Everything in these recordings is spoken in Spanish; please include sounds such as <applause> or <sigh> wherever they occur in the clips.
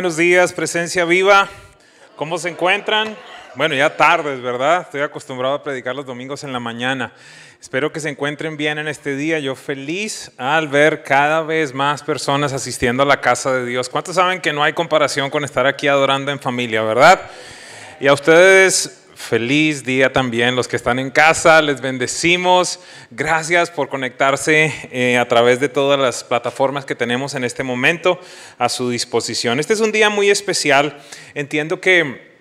Buenos días, presencia viva. ¿Cómo se encuentran? Bueno, ya tardes, ¿verdad? Estoy acostumbrado a predicar los domingos en la mañana. Espero que se encuentren bien en este día. Yo feliz al ver cada vez más personas asistiendo a la casa de Dios. ¿Cuántos saben que no hay comparación con estar aquí adorando en familia, verdad? Y a ustedes Feliz día también los que están en casa, les bendecimos. Gracias por conectarse eh, a través de todas las plataformas que tenemos en este momento a su disposición. Este es un día muy especial. Entiendo que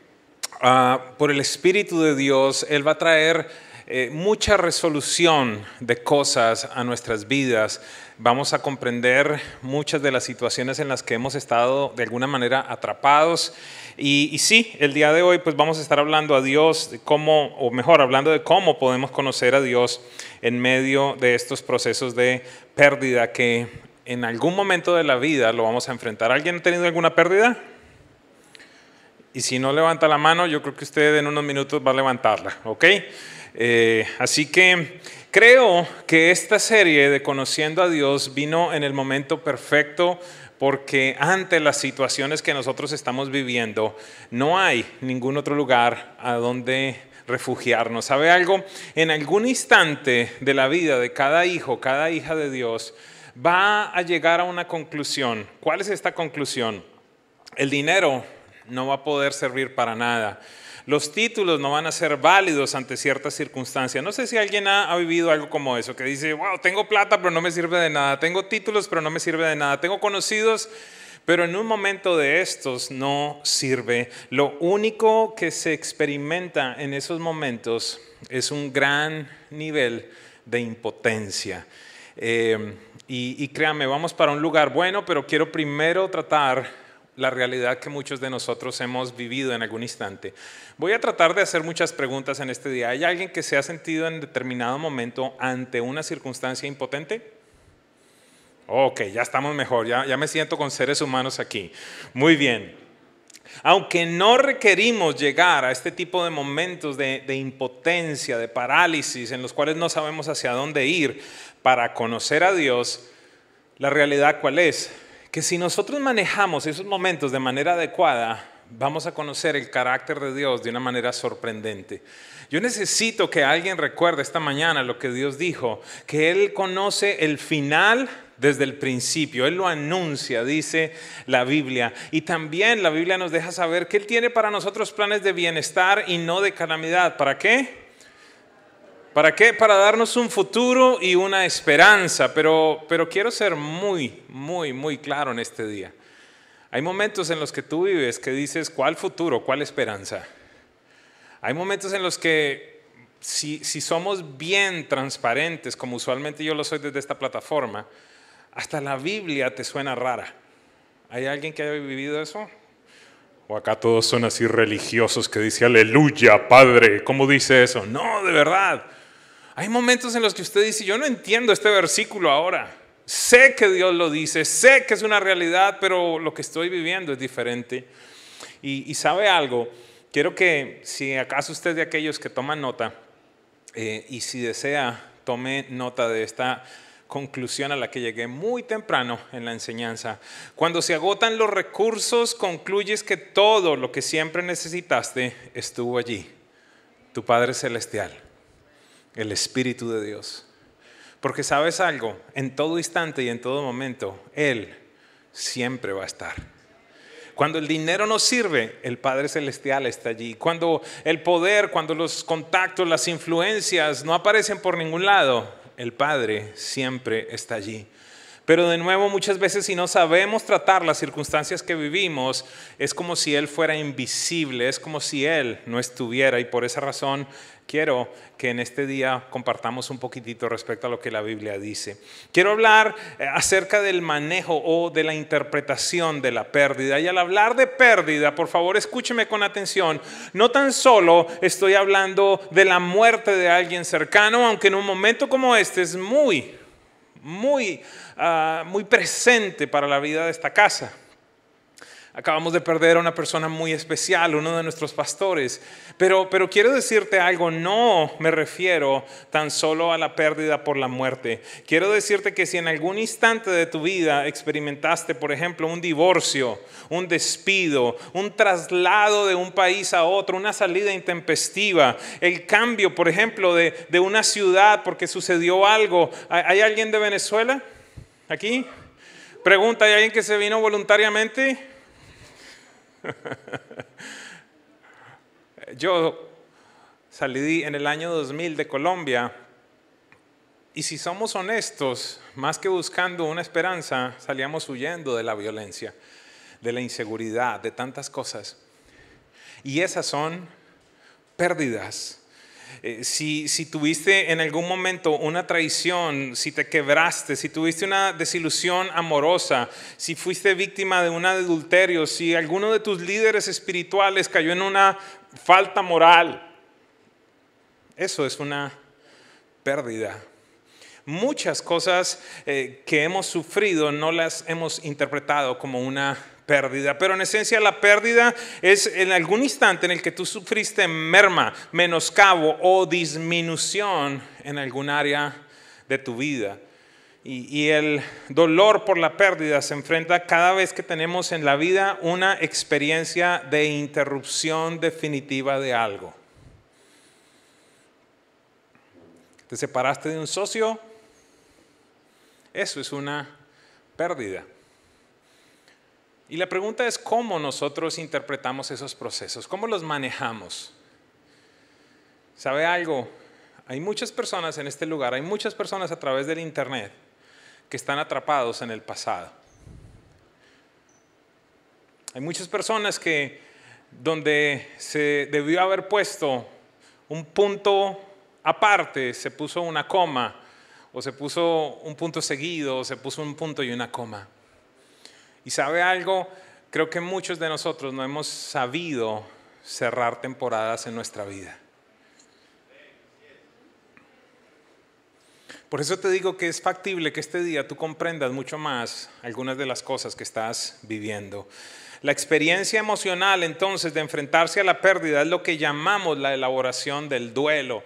ah, por el Espíritu de Dios, Él va a traer eh, mucha resolución de cosas a nuestras vidas. Vamos a comprender muchas de las situaciones en las que hemos estado de alguna manera atrapados y, sí, el día de hoy pues vamos a estar hablando a Dios, de cómo, o mejor, hablando de cómo podemos conocer a Dios en medio de estos procesos de pérdida que en algún momento de la vida lo vamos a enfrentar. ¿Alguien ha tenido alguna pérdida? Y si no levanta la mano, yo creo que usted en unos minutos va a levantarla, ¿ok? Eh, así que creo que esta serie de Conociendo a Dios vino en el momento perfecto porque ante las situaciones que nosotros estamos viviendo, no hay ningún otro lugar a donde refugiarnos. ¿Sabe algo? En algún instante de la vida de cada hijo, cada hija de Dios, va a llegar a una conclusión. ¿Cuál es esta conclusión? El dinero no va a poder servir para nada los títulos no van a ser válidos ante ciertas circunstancias. No sé si alguien ha, vivido algo como eso, que dice, wow, tengo plata pero no me sirve de nada, tengo títulos pero no me sirve de nada, tengo conocidos pero en un momento de estos no sirve. Lo único que se experimenta en esos momentos es un gran nivel de impotencia. Eh, y, y créanme, vamos para un lugar bueno, pero quiero primero tratar la realidad que muchos de nosotros hemos vivido en algún instante. Voy a tratar de hacer muchas preguntas en este día. ¿Hay alguien que se ha sentido en determinado momento ante una circunstancia impotente? Ok, ya estamos mejor, ya, ya me siento con seres humanos aquí. Muy bien. Aunque no requerimos llegar a este tipo de momentos de, de, impotencia, de parálisis, en los cuales no sabemos hacia dónde ir para conocer a Dios, la realidad cuál es? Que si nosotros manejamos esos momentos de manera adecuada, vamos a conocer el carácter de Dios de una manera sorprendente. Yo necesito que alguien recuerde esta mañana lo que Dios dijo, que Él conoce el final desde el principio, Él lo anuncia, dice la Biblia. Y también la Biblia nos deja saber que Él tiene para nosotros planes de bienestar y no de calamidad. ¿Para qué? ¿Para qué? Para darnos un futuro y una esperanza, pero, pero quiero ser muy, muy, muy claro en este día. Hay momentos en los que tú vives que dices, ¿cuál futuro? ¿Cuál esperanza? Hay momentos en los que si, si somos bien transparentes, como usualmente yo lo soy desde esta plataforma, hasta la Biblia te suena rara. ¿Hay alguien que haya vivido eso? O acá todos son así religiosos que dicen, aleluya, Padre, ¿cómo dice eso? No, de verdad. Hay momentos en los que usted dice, yo no entiendo este versículo ahora. Sé que Dios lo dice, sé que es una realidad, pero lo que estoy viviendo es diferente. Y, sabe algo, quiero que si acaso usted de aquellos que toman nota, eh, y si desea, tome nota de esta conclusión a la que llegué muy temprano en la enseñanza. Cuando se agotan los recursos, concluyes que todo lo que siempre necesitaste estuvo allí, tu Padre Celestial el Espíritu de Dios. Porque sabes algo, en todo instante y en todo momento, Él siempre va a estar. Cuando el dinero no sirve, el Padre Celestial está allí. Cuando el poder, cuando los contactos, las influencias no aparecen por ningún lado, el Padre siempre está allí. Pero de nuevo, muchas veces si no sabemos tratar las circunstancias que vivimos, es como si Él fuera invisible, es como si Él no estuviera. Y por esa razón quiero que en este día compartamos un poquitito respecto a lo que la Biblia dice. Quiero hablar eh, acerca del manejo o de la interpretación de la pérdida. Y al hablar de pérdida, por favor escúcheme con atención, no tan solo estoy hablando de la muerte de alguien cercano, aunque en un momento como este es muy, muy, ah, muy presente para la vida de esta casa. Acabamos de perder a una persona muy especial, uno de nuestros pastores. Pero, pero quiero decirte algo, no me refiero tan solo a la pérdida por la muerte. Quiero decirte que si en algún instante de tu vida experimentaste, por ejemplo, un divorcio, un despido, un traslado de un país a otro, una salida intempestiva, el cambio, por ejemplo, de, de una ciudad porque sucedió algo. ¿Hay alguien de Venezuela aquí? Pregunta, ¿hay alguien que se vino voluntariamente? <laughs> Yo salí en el año 2000 de Colombia y si somos honestos, más que buscando una esperanza, salíamos huyendo de la violencia, de la inseguridad, de tantas cosas. Y esas son pérdidas eh, si, tuviste en algún momento una traición, si te quebraste, si tuviste una desilusión amorosa, si fuiste víctima de un adulterio, si alguno de tus líderes espirituales cayó en una falta moral, eso es una pérdida. Muchas cosas eh, que hemos sufrido no las hemos interpretado como una pérdida. Pero en esencia la pérdida es en algún instante en el que tú sufriste merma, menoscabo o disminución en algún área de tu vida. Y, y, el dolor por la pérdida se enfrenta cada vez que tenemos en la vida una experiencia de interrupción definitiva de algo. Te separaste de un socio, eso es una pérdida. Y la pregunta es cómo nosotros interpretamos esos procesos, cómo los manejamos. ¿Sabe algo? Hay muchas personas en este lugar, hay muchas personas a través del Internet que están atrapados en el pasado. Hay muchas personas que donde se debió haber puesto un punto aparte, se puso una coma, o se puso un punto seguido, o se puso un punto y una coma. Y sabe algo, creo que muchos de nosotros no hemos sabido cerrar temporadas en nuestra vida. Por eso te digo que es factible que este día tú comprendas mucho más algunas de las cosas que estás viviendo. La experiencia emocional entonces de enfrentarse a la pérdida es lo que llamamos la elaboración del duelo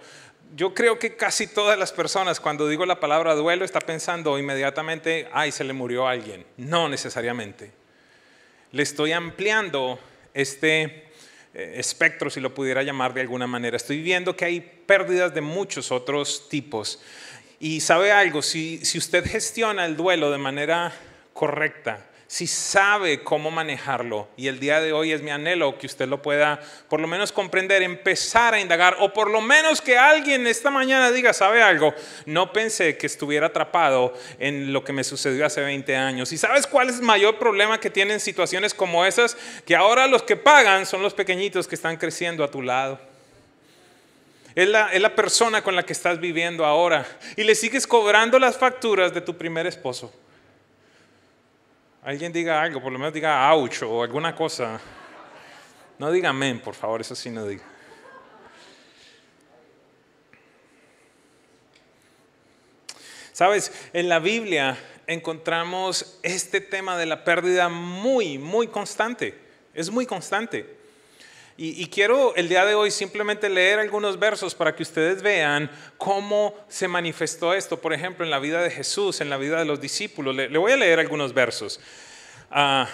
yo creo que casi todas las personas cuando digo la palabra duelo está pensando inmediatamente, ay, se le murió alguien. No necesariamente. Le estoy ampliando este eh, espectro, si lo pudiera llamar de alguna manera. Estoy viendo que hay pérdidas de muchos otros tipos. Y sabe algo, si, si usted gestiona el duelo de manera correcta, si sabe cómo manejarlo. Y el día de hoy es mi anhelo que usted lo pueda por lo menos comprender, empezar a indagar, o por lo menos que alguien esta mañana diga, ¿sabe algo? No pensé que estuviera atrapado en lo que me sucedió hace 20 años. ¿Y sabes cuál es el mayor problema que tienen situaciones como esas? Que ahora los que pagan son los pequeñitos que están creciendo a tu lado. Es la, es la persona con la que estás viviendo ahora. Y le sigues cobrando las facturas de tu primer esposo. Alguien diga algo, por lo menos diga ouch o alguna cosa. No diga amén, por favor, eso sí no diga. Sabes, en la Biblia encontramos este tema de la pérdida muy, muy constante. Es muy constante. Y, quiero el día de hoy simplemente leer algunos versos para que ustedes vean cómo se manifestó esto, por ejemplo, en la vida de Jesús, en la vida de los discípulos. Le, voy a leer algunos versos. Ah,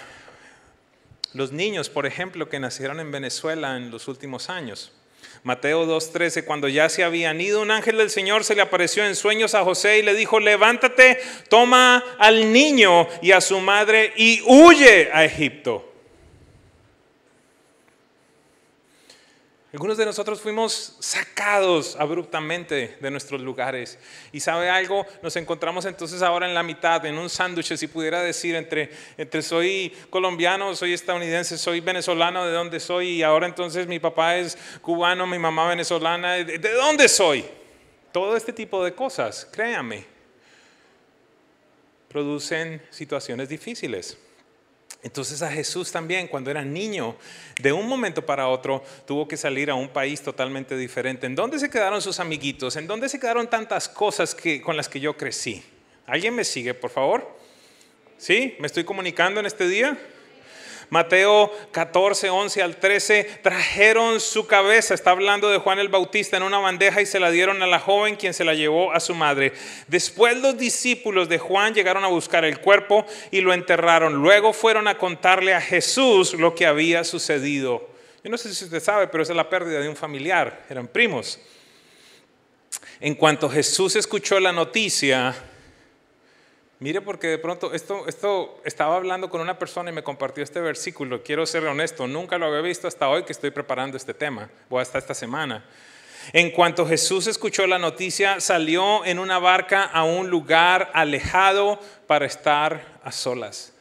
los niños, por ejemplo, que nacieron en Venezuela en los últimos años. Mateo 2.13, cuando ya se habían ido, un ángel del Señor se le apareció en sueños a José y le dijo, levántate, toma al niño y a su madre y huye a Egipto Algunos de nosotros fuimos sacados abruptamente de nuestros lugares. Y sabe algo, nos encontramos entonces ahora en la mitad, en un sándwich, si pudiera decir, entre, entre soy colombiano, soy estadounidense, soy venezolano, de dónde soy, y ahora entonces mi papá es cubano, mi mamá venezolana, ¿de, de dónde soy? Todo este tipo de cosas, créame, producen situaciones difíciles. Entonces a Jesús también, cuando era niño, de un momento para otro tuvo que salir a un país totalmente diferente. ¿En dónde se quedaron sus amiguitos? ¿En dónde se quedaron tantas cosas que, con las que yo crecí? ¿Alguien me sigue, por favor? ¿Sí? ¿Me estoy comunicando en este día? Mateo 14, 11 al 13, trajeron su cabeza, está hablando de Juan el Bautista, en una bandeja y se la dieron a la joven quien se la llevó a su madre. Después los discípulos de Juan llegaron a buscar el cuerpo y lo enterraron. Luego fueron a contarle a Jesús lo que había sucedido. Yo no sé si usted sabe, pero esa es la pérdida de un familiar, eran primos. En cuanto Jesús escuchó la noticia, mire porque de pronto esto, esto estaba hablando con una persona y me compartió este versículo, quiero ser honesto, nunca lo había visto hasta hoy que estoy preparando este tema, o hasta esta semana. En cuanto Jesús escuchó la noticia, salió en una barca a un lugar alejado para estar a solas.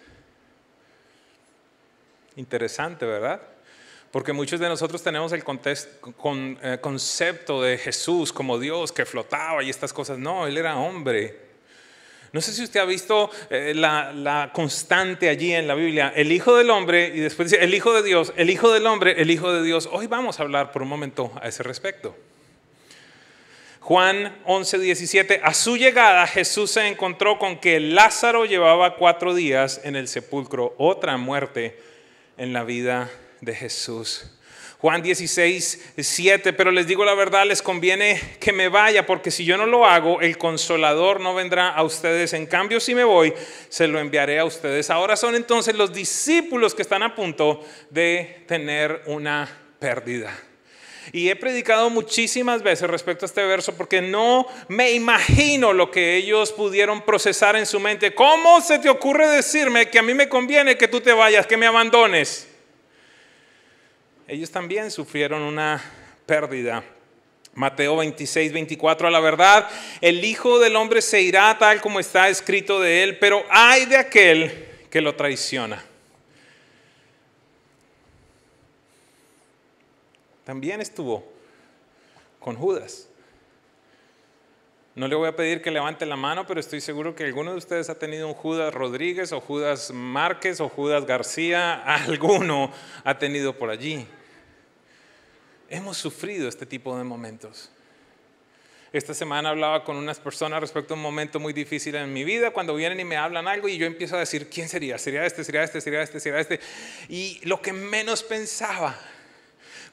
Interesante, ¿verdad? Porque muchos de nosotros tenemos el eh, concepto de Jesús como Dios que flotaba y estas cosas. No, Él era hombre. No sé si usted ha visto eh, la, constante allí en la Biblia, el Hijo del Hombre y después dice el Hijo de Dios, el Hijo del Hombre, el Hijo de Dios. Hoy vamos a hablar por un momento a ese respecto. Juan 11, 17, a su llegada Jesús se encontró con que Lázaro llevaba cuatro días en el sepulcro, otra muerte en la vida de Jesús. Juan 16, 7, pero les digo la verdad, les conviene que me vaya, porque si yo no lo hago, el consolador no vendrá a ustedes. En cambio, si me voy, se lo enviaré a ustedes. Ahora son entonces los discípulos que están a punto de tener una pérdida. Y he predicado muchísimas veces respecto a este verso porque no me imagino lo que ellos pudieron procesar en su mente. ¿Cómo se te ocurre decirme que a mí me conviene que tú te vayas, que me abandones? Ellos también sufrieron una pérdida. Mateo 26, 24, a la verdad, el Hijo del Hombre se irá tal como está escrito de él, pero hay de aquel que lo traiciona. También estuvo con Judas. No le voy a pedir que levante la mano, pero estoy seguro que alguno de ustedes ha tenido un Judas Rodríguez o Judas Márquez o Judas García. <laughs> Alguno ha tenido por allí. Hemos sufrido este tipo de momentos. Esta semana hablaba con unas personas respecto a un momento muy difícil en mi vida, cuando vienen y me hablan algo y yo empiezo a decir, ¿quién sería? ¿Sería este? ¿Sería este? ¿Sería este? ¿Sería este? Y lo que menos pensaba,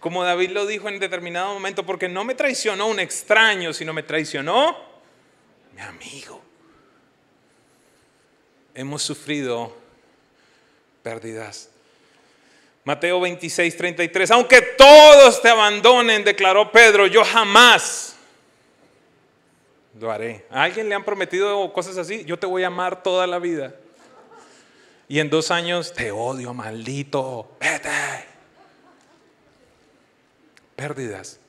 como David lo dijo en determinado momento, porque no me traicionó un extraño, sino me traicionó mi amigo. Hemos sufrido pérdidas Mateo 26, 33. Aunque todos te abandonen, declaró Pedro, yo jamás lo haré. ¿A alguien le han prometido cosas así? Yo te voy a amar toda la vida. Y en dos años, te odio, maldito, vete. Pérdidas.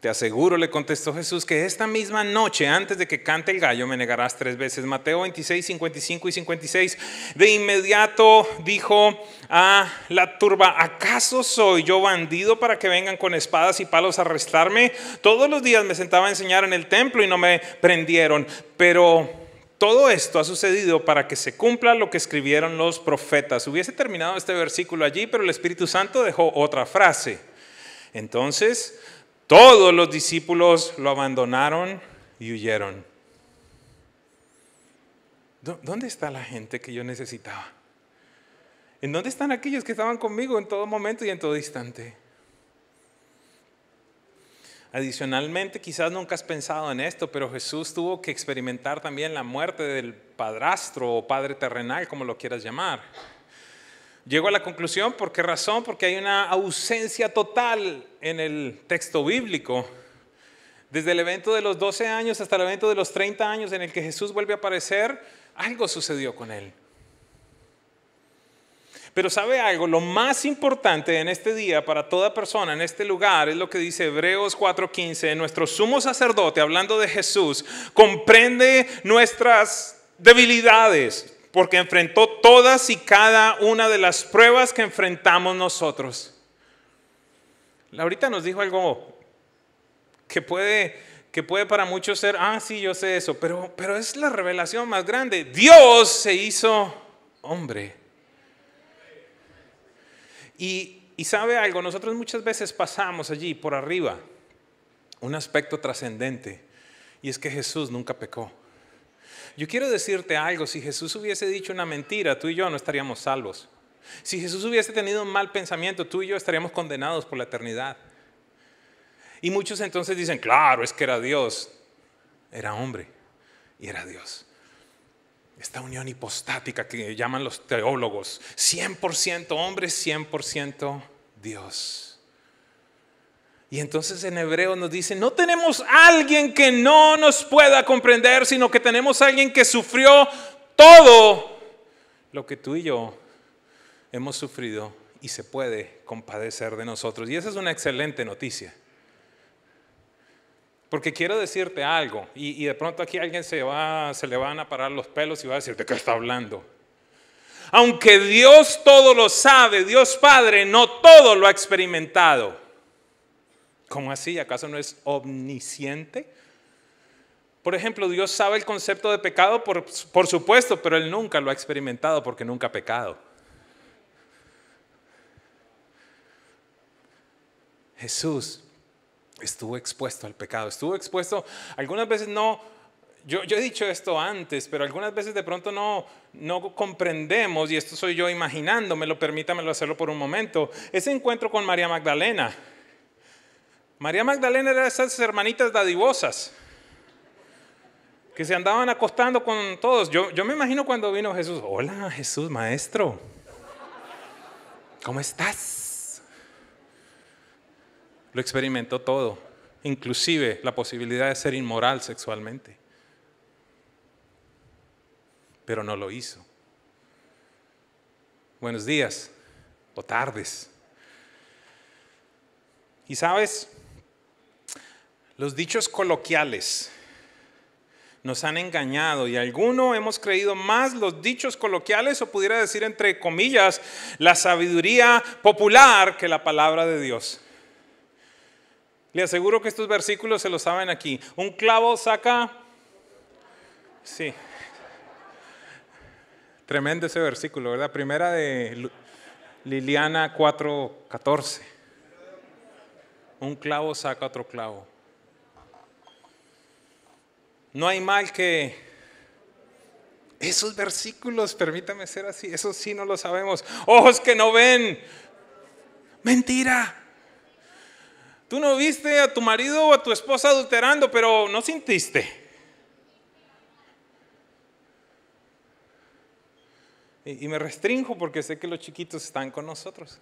Te aseguro, le contestó Jesús, que esta misma noche, antes de que cante el gallo, me negarás tres veces. Mateo 26, 55 y 56. De inmediato dijo a la turba, ¿acaso soy yo bandido para que vengan con espadas y palos a arrestarme? Todos los días me sentaba a enseñar en el templo y no me prendieron. Pero todo esto ha sucedido para que se cumpla lo que escribieron los profetas. Hubiese terminado este versículo allí, pero el Espíritu Santo dejó otra frase. Entonces todos los discípulos lo abandonaron y huyeron. ¿Dónde está la gente que yo necesitaba? ¿En dónde están aquellos que estaban conmigo en todo momento y en todo instante? Adicionalmente, quizás nunca has pensado en esto, pero Jesús tuvo que experimentar también la muerte del padrastro o padre terrenal, como lo quieras llamar. Llego a la conclusión, ¿por qué razón? Porque hay una ausencia total en el texto bíblico. Desde el evento de los 12 años hasta el evento de los 30 años en el que Jesús vuelve a aparecer, algo sucedió con él. Pero sabe algo, lo más importante en este día para toda persona en este lugar es lo que dice Hebreos 4:15, nuestro sumo sacerdote, hablando de Jesús, comprende nuestras debilidades, porque enfrentó todas y cada una de las pruebas que enfrentamos nosotros. Laurita nos dijo algo que puede, que puede para muchos ser, ah, sí, yo sé eso, pero, pero es la revelación más grande. Dios se hizo hombre. Y, y sabe algo, nosotros muchas veces pasamos allí por arriba un aspecto trascendente, y es que Jesús nunca pecó. Yo quiero decirte algo, si Jesús hubiese dicho una mentira, tú y yo no estaríamos salvos. Si Jesús hubiese tenido un mal pensamiento, tú y yo estaríamos condenados por la eternidad. Y muchos entonces dicen, claro, es que era Dios. Era hombre y era Dios. Esta unión hipostática que llaman los teólogos, 100% hombre, 100% Dios. Y entonces en hebreo nos dice, no tenemos alguien que no nos pueda comprender, sino que tenemos alguien que sufrió todo lo que tú y yo hemos sufrido y se puede compadecer de nosotros. Y esa es una excelente noticia. Porque quiero decirte algo, y, de pronto aquí alguien se, va, se le van a parar los pelos y va a decir, ¿de qué está hablando? Aunque Dios todo lo sabe, Dios Padre no todo lo ha experimentado. ¿Cómo así? ¿Acaso no es omnisciente? Por ejemplo, Dios sabe el concepto de pecado, por, por, supuesto, pero Él nunca lo ha experimentado porque nunca ha pecado. Jesús estuvo expuesto al pecado, estuvo expuesto, algunas veces no, yo, yo, he dicho esto antes, pero algunas veces de pronto no, no comprendemos, y esto soy yo imaginándomelo, permítamelo hacerlo por un momento, ese encuentro con María Magdalena. María Magdalena era esas hermanitas dadivosas que se andaban acostando con todos. Yo, yo me imagino cuando vino Jesús, hola Jesús, maestro, ¿cómo estás? Lo experimentó todo, inclusive la posibilidad de ser inmoral sexualmente, pero no lo hizo. Buenos días o tardes. Y sabes, los dichos coloquiales nos han engañado y algunos hemos creído más los dichos coloquiales o pudiera decir entre comillas la sabiduría popular que la palabra de Dios. Le aseguro que estos versículos se los saben aquí. Un clavo saca... Sí. Tremendo ese versículo, ¿verdad? Primera de Liliana 4:14. Un clavo saca otro clavo. No hay mal que esos versículos, permítame ser así, eso sí no lo sabemos. Ojos que no ven. Mentira. Tú no viste a tu marido o a tu esposa adulterando, pero no sintiste. Y, me restringo porque sé que los chiquitos están con nosotros.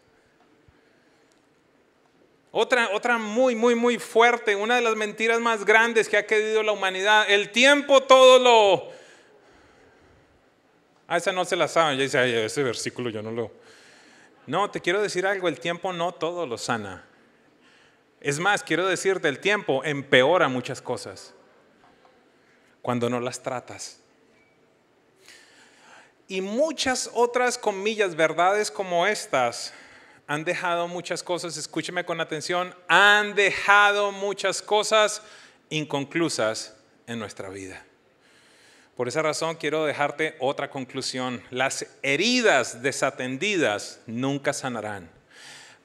Otra, otra muy, muy, muy fuerte, una de las mentiras más grandes que ha querido la humanidad. El tiempo todo lo... A esa no se la saben, ya dice, ese versículo yo no lo... No, te quiero decir algo, el tiempo no todo lo sana. Es más, quiero decirte, el tiempo empeora muchas cosas cuando no las tratas. Y muchas otras comillas, verdades como estas, han dejado muchas cosas, escúcheme con atención, han dejado muchas cosas inconclusas en nuestra vida. Por esa razón quiero dejarte otra conclusión. Las heridas desatendidas nunca sanarán.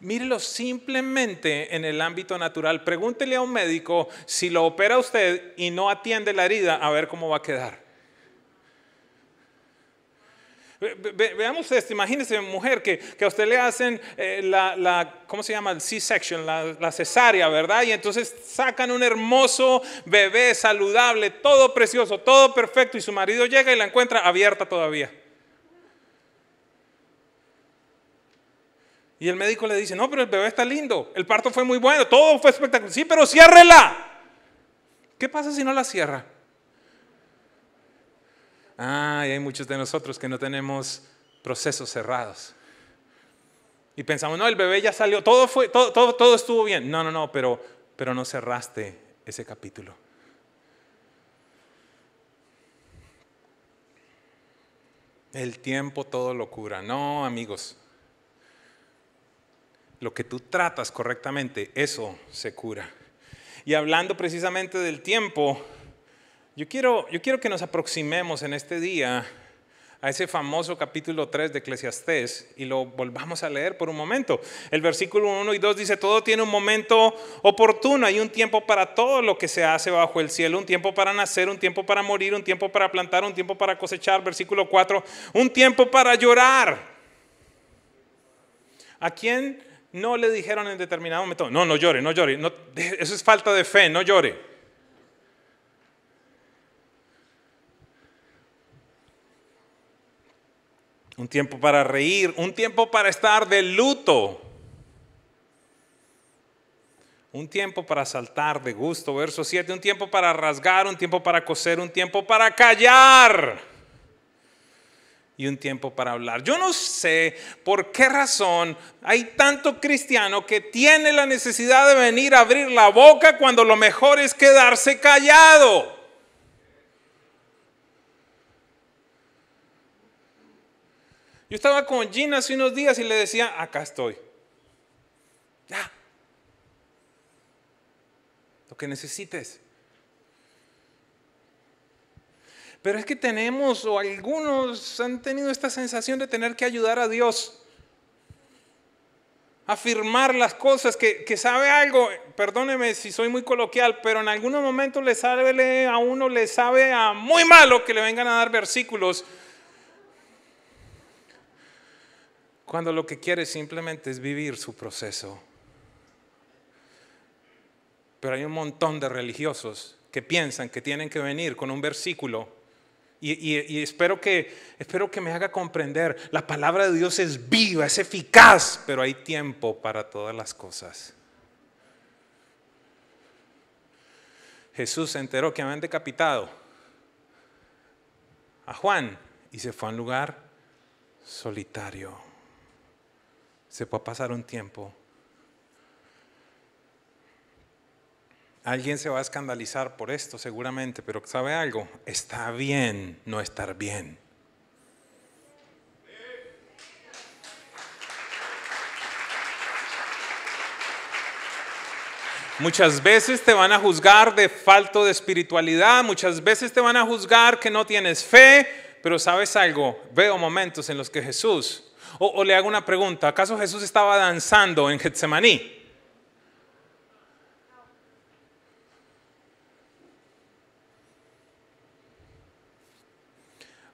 Mírelo simplemente en el ámbito natural. Pregúntele a un médico si lo opera usted y no atiende la herida, a ver cómo va a quedar. Veamos esto, imagínese mujer que, a usted le hacen eh, la, ¿cómo se llama? El C-section, la, cesárea, ¿verdad? Y entonces sacan un hermoso bebé saludable, todo precioso, todo perfecto, y su marido llega y la encuentra abierta todavía. Y el médico le dice, no, pero el bebé está lindo, el parto fue muy bueno, todo fue espectacular. Sí, pero ciérrela. ¿Qué pasa si no la cierra? Ah, hay muchos de nosotros que no tenemos procesos cerrados. Y pensamos, no, el bebé ya salió, todo, fue, todo, todo estuvo bien. No, no, no, pero, pero no cerraste ese capítulo. El tiempo todo lo cura. No, amigos. Lo que tú tratas correctamente, eso se cura. Y hablando precisamente del tiempo, yo quiero, yo quiero que nos aproximemos en este día a ese famoso capítulo 3 de Eclesiastés y lo volvamos a leer por un momento. El versículo 1 y 2 dice, todo tiene un momento oportuno, hay un tiempo para todo lo que se hace bajo el cielo, un tiempo para nacer, un tiempo para morir, un tiempo para plantar, un tiempo para cosechar. Versículo 4, un tiempo para llorar. ¿A quién no le dijeron en determinado momento, no, no llore, no llore, no, eso es falta de fe, no llore? Un tiempo para reír, un tiempo para estar de luto, un tiempo para saltar de gusto, verso 7, un tiempo para rasgar, un tiempo para coser, un tiempo para callar y un tiempo para hablar. Yo no sé por qué razón hay tanto cristiano que tiene la necesidad de venir a abrir la boca cuando lo mejor es quedarse callado. Yo estaba con Gina hace unos días y le decía, acá estoy. Ya. Lo que necesites. Pero es que tenemos, o algunos han tenido esta sensación de tener que ayudar a Dios. Afirmar las cosas, que, que sabe algo, perdóneme si soy muy coloquial, pero en algunos momentos le sabe a uno, le sabe a muy malo que le vengan a dar versículos Cuando lo que quiere simplemente es vivir su proceso. Pero hay un montón de religiosos que piensan que tienen que venir con un versículo. Y, espero, que, espero que me haga comprender, la palabra de Dios es viva, es eficaz, pero hay tiempo para todas las cosas. Jesús se enteró que habían decapitado a Juan y se fue a un lugar solitario se puede pasar un tiempo. Alguien se va a escandalizar por esto seguramente, pero ¿sabe algo? Está bien no estar bien. Muchas veces te van a juzgar de falto de espiritualidad, muchas veces te van a juzgar que no tienes fe, pero sabes algo, veo momentos en los que Jesús o, le hago una pregunta, ¿acaso Jesús estaba danzando en Getsemaní?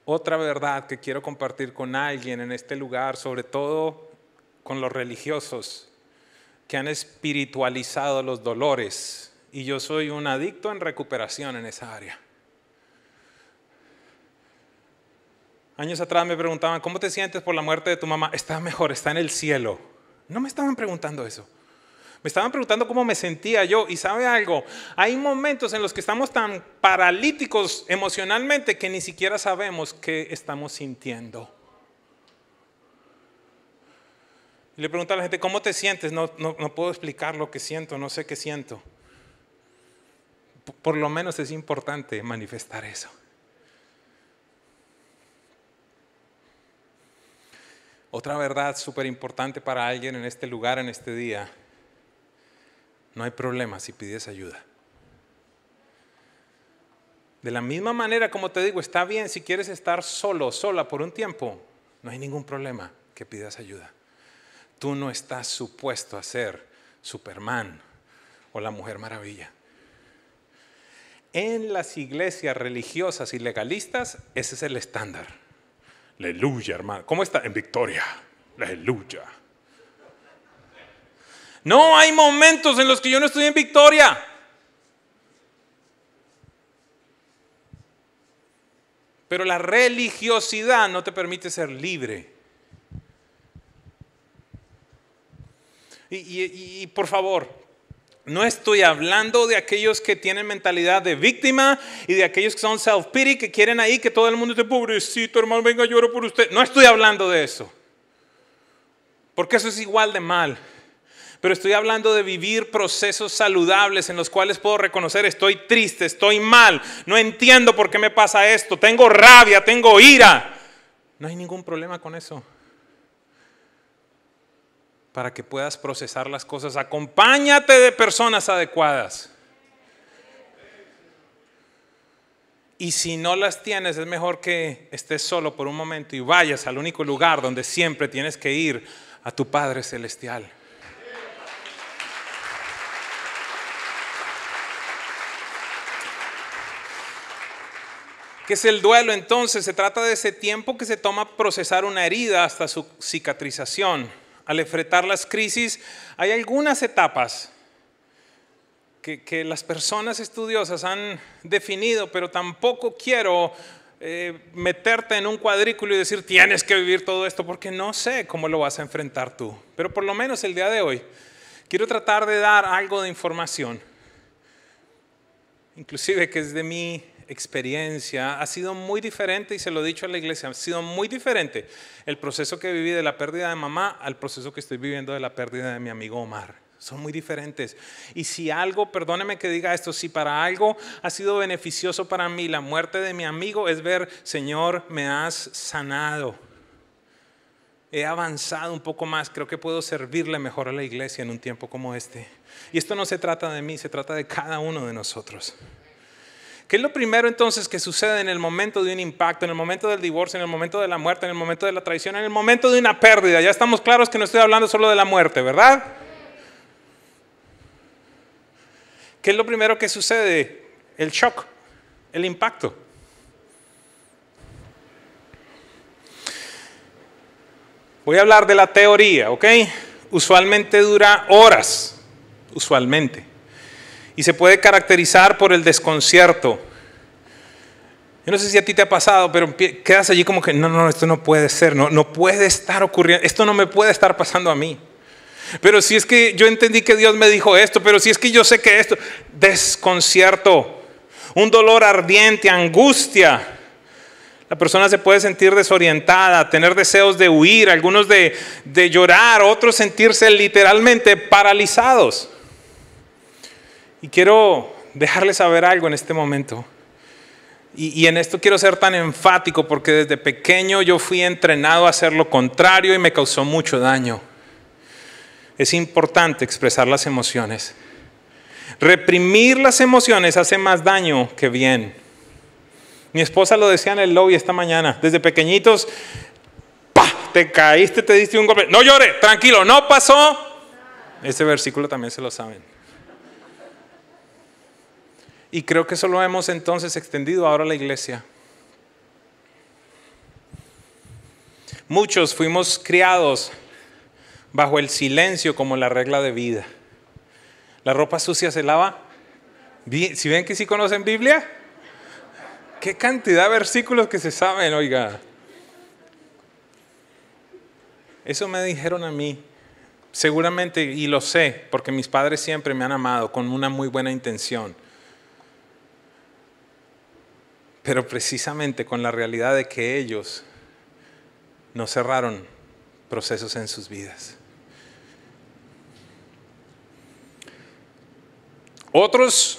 Otra verdad que quiero compartir con alguien en este lugar, sobre todo con los religiosos que han espiritualizado los dolores, y yo soy un adicto en recuperación en esa área. Años atrás me preguntaban, ¿cómo te sientes por la muerte de tu mamá? Está mejor, está en el cielo. No me estaban preguntando eso. Me estaban preguntando cómo me sentía yo. Y sabe algo, hay momentos en los que estamos tan paralíticos emocionalmente que ni siquiera sabemos qué estamos sintiendo. Le pregunto a la gente, ¿cómo te sientes? No, no, no puedo explicar lo que siento, no sé qué siento. Por lo menos es importante manifestar eso. Otra verdad súper importante para alguien en este lugar, en este día, no hay problema si pides ayuda. De la misma manera, como te digo, está bien si quieres estar solo, sola por un tiempo, no hay ningún problema que pidas ayuda. Tú no estás supuesto a ser Superman o la Mujer Maravilla. En las iglesias religiosas y legalistas, ese es el estándar. Aleluya, hermano. ¿Cómo está? En victoria. Aleluya. No hay momentos en los que yo no estoy en victoria. Pero la religiosidad no te permite ser libre. Y, y por favor, no estoy hablando de aquellos que tienen mentalidad de víctima y de aquellos que son self-pity, que quieren ahí que todo el mundo esté pobrecito, hermano, venga, lloro por usted. No estoy hablando de eso. Porque eso es igual de mal. Pero estoy hablando de vivir procesos saludables en los cuales puedo reconocer estoy triste, estoy mal, no entiendo por qué me pasa esto, tengo rabia, tengo ira. No hay ningún problema con eso para que puedas procesar las cosas. Acompáñate de personas adecuadas. Y si no las tienes, es mejor que estés solo por un momento y vayas al único lugar donde siempre tienes que ir, a tu Padre Celestial. ¿Qué es el duelo entonces? Se trata de ese tiempo que se toma procesar una herida hasta su cicatrización. Al enfrentar las crisis, hay algunas etapas que, las personas estudiosas han definido, pero tampoco quiero eh, meterte en un cuadrículo y decir tienes que vivir todo esto, porque no sé cómo lo vas a enfrentar tú. Pero por lo menos el día de hoy quiero tratar de dar algo de información, inclusive que es de mi experiencia ha sido muy diferente, y se lo he dicho a la iglesia, ha sido muy diferente el proceso que viví de la pérdida de mamá al proceso que estoy viviendo de la pérdida de mi amigo Omar. Son muy diferentes. Y si algo, perdóneme que diga esto, si para algo ha sido beneficioso para mí la muerte de mi amigo, es ver, Señor, me has sanado. He avanzado un poco más, creo que puedo servirle mejor a la iglesia en un tiempo como este. Y esto no se trata de mí, se trata de cada uno de nosotros. ¿Qué es lo primero entonces que sucede en el momento de un impacto, en el momento del divorcio, en el momento de la muerte, en el momento de la traición, en el momento de una pérdida? Ya estamos claros que no estoy hablando solo de la muerte, ¿verdad? ¿Qué es lo primero que sucede? El shock, el impacto. Voy a hablar de la teoría, ¿ok? Usualmente dura horas, usualmente y se puede caracterizar por el desconcierto. Yo no sé si a ti te ha pasado, pero quedas allí como que, no, no, esto no puede ser, no, no puede estar ocurriendo, esto no me puede estar pasando a mí. Pero si es que yo entendí que Dios me dijo esto, pero si es que yo sé que esto, desconcierto, un dolor ardiente, angustia. La persona se puede sentir desorientada, tener deseos de huir, algunos de, de llorar, otros sentirse literalmente paralizados. Y quiero dejarles saber algo en este momento. Y, en esto quiero ser tan enfático porque desde pequeño yo fui entrenado a hacer lo contrario y me causó mucho daño. Es importante expresar las emociones. Reprimir las emociones hace más daño que bien. Mi esposa lo decía en el lobby esta mañana. Desde pequeñitos, ¡pah! Te caíste, te diste un golpe. No llore, tranquilo, no pasó. Ese versículo también se lo saben. Y creo que eso lo hemos entonces extendido ahora a la iglesia. Muchos fuimos criados bajo el silencio como la regla de vida. La ropa sucia se lava. Si ven que sí conocen Biblia, qué cantidad de versículos que se saben, oiga. Eso me dijeron a mí. Seguramente, y lo sé, porque mis padres siempre me han amado con una muy buena intención pero precisamente con la realidad de que ellos no cerraron procesos en sus vidas. Otros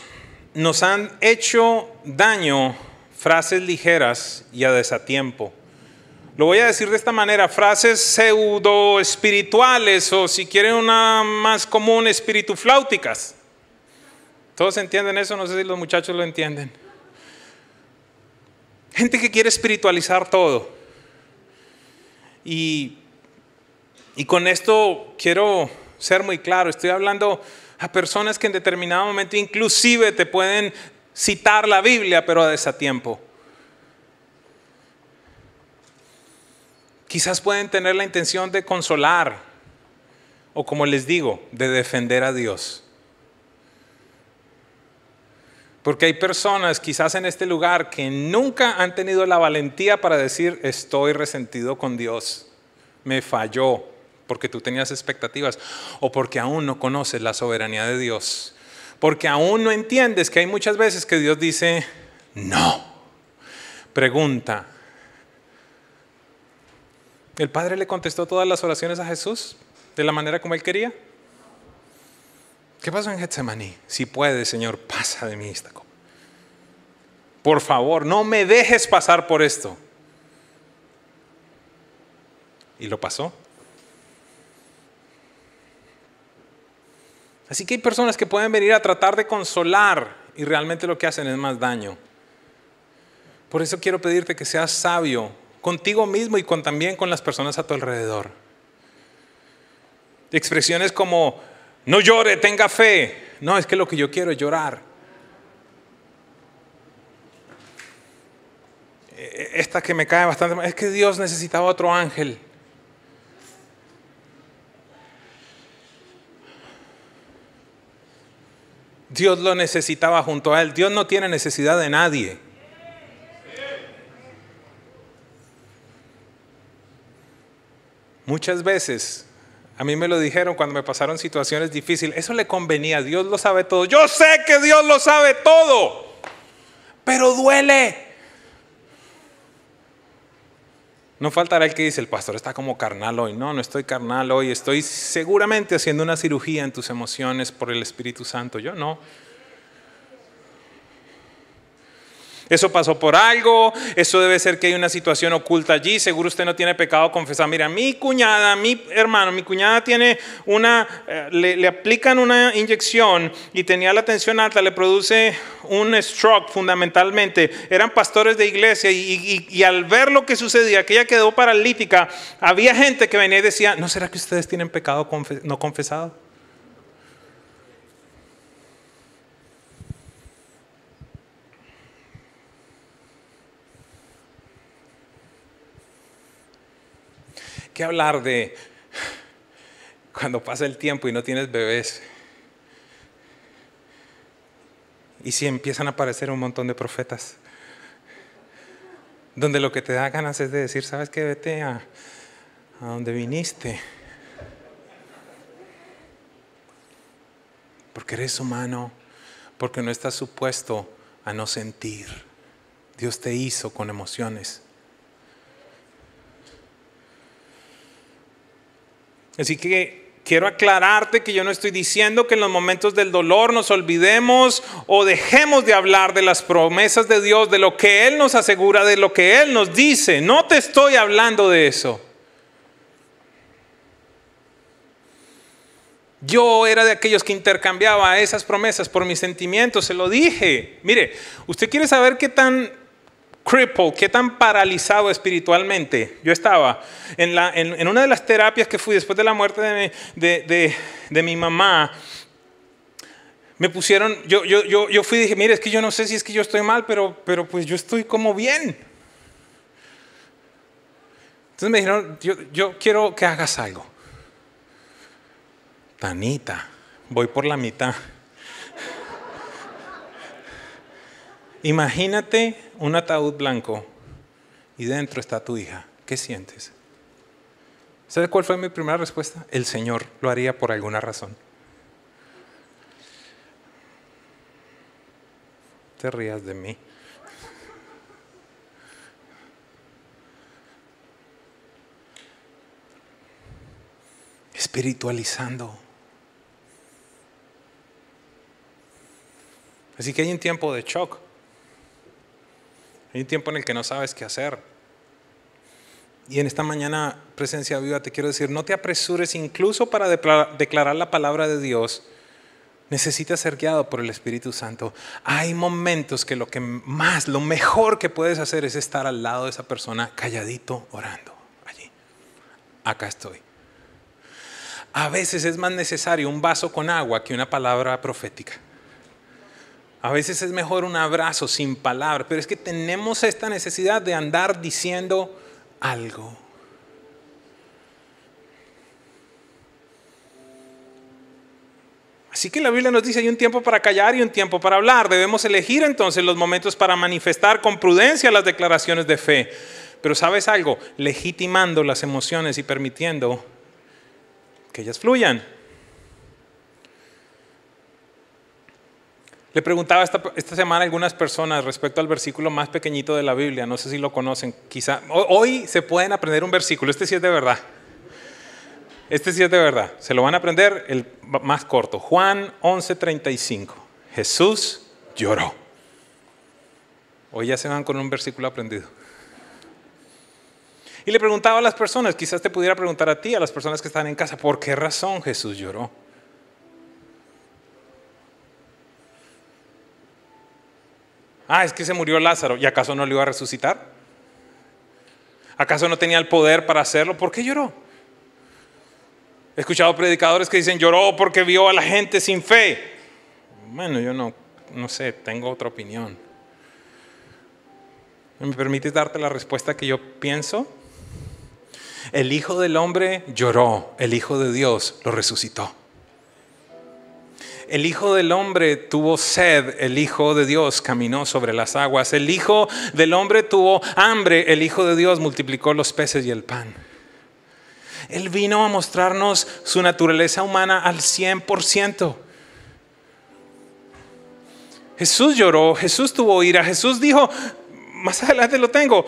nos han hecho daño frases ligeras y a desatiempo. Lo voy a decir de esta manera, frases pseudo espirituales o si quieren una más común, espiritufláuticas. ¿Todos entienden eso? No sé si los muchachos lo entienden. Gente que quiere espiritualizar todo. Y, y con esto quiero ser muy claro, estoy hablando a personas que en determinado momento inclusive te pueden citar la Biblia, pero a desatiempo. Quizás pueden tener la intención de consolar o como les digo, de defender a Dios. Porque hay personas quizás en este lugar que nunca han tenido la valentía para decir estoy resentido con Dios, me falló porque tú tenías expectativas o porque aún no conoces la soberanía de Dios, porque aún no entiendes que hay muchas veces que Dios dice no. Pregunta, ¿el Padre le contestó todas las oraciones a Jesús de la manera como él quería? ¿Qué pasó en Getsemaní? Si puedes, Señor, pasa de mí esta. Por favor, no me dejes pasar por esto. Y lo pasó. Así que hay personas que pueden venir a tratar de consolar y realmente lo que hacen es más daño. Por eso quiero pedirte que seas sabio contigo mismo y también con las personas a tu alrededor. Expresiones como, no llore, tenga fe. No, es que lo que yo quiero es llorar. E, esta que me cae bastante mal, es que Dios necesitaba otro ángel. Dios lo necesitaba junto a él. Dios no tiene necesidad de nadie. Muchas veces, a mí me lo dijeron cuando me pasaron situaciones difíciles, eso le convenía, Dios lo sabe todo. Yo sé que Dios lo sabe todo, pero duele. No faltará el que dice, el pastor está como carnal hoy. No, no estoy carnal hoy. Estoy seguramente haciendo una cirugía en tus emociones por el Espíritu Santo. Yo no. Eso pasó por algo, eso debe ser que hay una situación oculta allí, seguro usted no tiene pecado confesado. Mira, mi cuñada, mi hermano, mi cuñada tiene una, eh, le, aplican una inyección y tenía la tensión alta, le produce un stroke fundamentalmente. Eran pastores de iglesia y al ver lo que sucedía, que ella quedó paralítica, había gente que venía y decía, ¿no será que ustedes tienen pecado no confesado? ¿Qué hablar de cuando pasa el tiempo y no tienes bebés? Y si empiezan a aparecer un montón de profetas, donde lo que te da ganas es de decir, ¿sabes qué? Vete a, a donde viniste. Porque eres humano, porque no estás supuesto a no sentir. Dios te hizo con emociones. Así que quiero aclararte que yo no estoy diciendo que en los momentos del dolor nos olvidemos o dejemos de hablar de las promesas de Dios, de lo que Él nos asegura, de lo que Él nos dice. No te estoy hablando de eso. Yo era de aquellos que intercambiaba esas promesas por mis sentimientos, se lo dije. Mire, usted quiere saber qué tan crippled, qué tan paralizado espiritualmente yo estaba. En, una de las terapias que fui después de la muerte de, mi mamá, me pusieron, yo, fui y dije, mire, es que yo no sé si es que yo estoy mal, pero, pero pues yo estoy como bien. Entonces me dijeron, yo quiero que hagas algo. Tanita, voy por la mitad. Imagínate un ataúd blanco y dentro está tu hija. ¿Qué sientes? ¿Sabes cuál fue mi primera respuesta? El Señor lo haría por alguna razón. Te rías de mí. Espiritualizando. Así que hay un tiempo de shock. Hay un tiempo en el que no sabes qué hacer. Y en esta mañana, presencia viva, te quiero decir, no te apresures incluso para declarar la palabra de Dios. Necesitas ser guiado por el Espíritu Santo. Hay momentos que lo que más, lo mejor que puedes hacer es estar al lado de esa persona calladito, orando allí. Acá estoy. A veces es más necesario un vaso con agua que una palabra profética. A veces es mejor un abrazo sin palabras, pero es que tenemos esta necesidad de andar diciendo algo. Así que la Biblia nos dice hay un tiempo para callar y un tiempo para hablar. Debemos elegir entonces los momentos para manifestar con prudencia las declaraciones de fe. Pero sabes algo, legitimando las emociones y permitiendo que ellas fluyan. Le preguntaba esta, semana a algunas personas respecto al versículo más pequeñito de la Biblia, no sé si lo conocen, quizá. Hoy se pueden aprender un versículo, este sí es de verdad. Este sí es de verdad, se lo van a aprender el más corto. Juan 11:35. Jesús lloró. Hoy ya se van con un versículo aprendido. Y le preguntaba a las personas, quizás te pudiera preguntar a ti, a las personas que están en casa, ¿por qué razón Jesús lloró? Ah, es que se murió Lázaro. ¿Y acaso no lo iba a resucitar? ¿Acaso no tenía el poder para hacerlo? ¿Por qué lloró? He escuchado predicadores que dicen lloró porque vio a la gente sin fe. Bueno, yo no, no sé, tengo otra opinión. ¿Me permites darte la respuesta que yo pienso? El Hijo del Hombre lloró, el Hijo de Dios lo resucitó. El Hijo del Hombre tuvo sed, el Hijo de Dios caminó sobre las aguas. El Hijo del Hombre tuvo hambre, el Hijo de Dios multiplicó los peces y el pan. Él vino a mostrarnos su naturaleza humana al 100%. Jesús lloró, Jesús tuvo ira, Jesús dijo, más adelante lo tengo,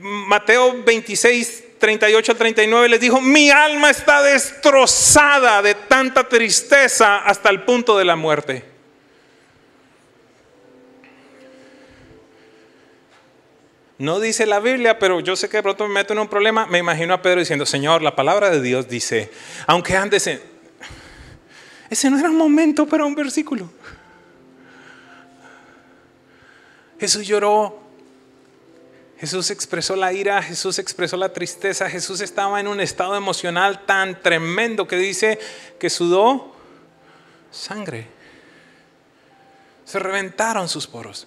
Mateo 26, 38 al 39 les dijo, mi alma está destrozada de tanta tristeza hasta el punto de la muerte. No dice la Biblia, pero yo sé que de pronto me meto en un problema. Me imagino a Pedro diciendo, Señor, la palabra de Dios dice, aunque andes en... Ese no era un momento para un versículo. Jesús lloró. Jesús expresó la ira, Jesús expresó la tristeza, Jesús estaba en un estado emocional tan tremendo que dice que sudó sangre. Se reventaron sus poros.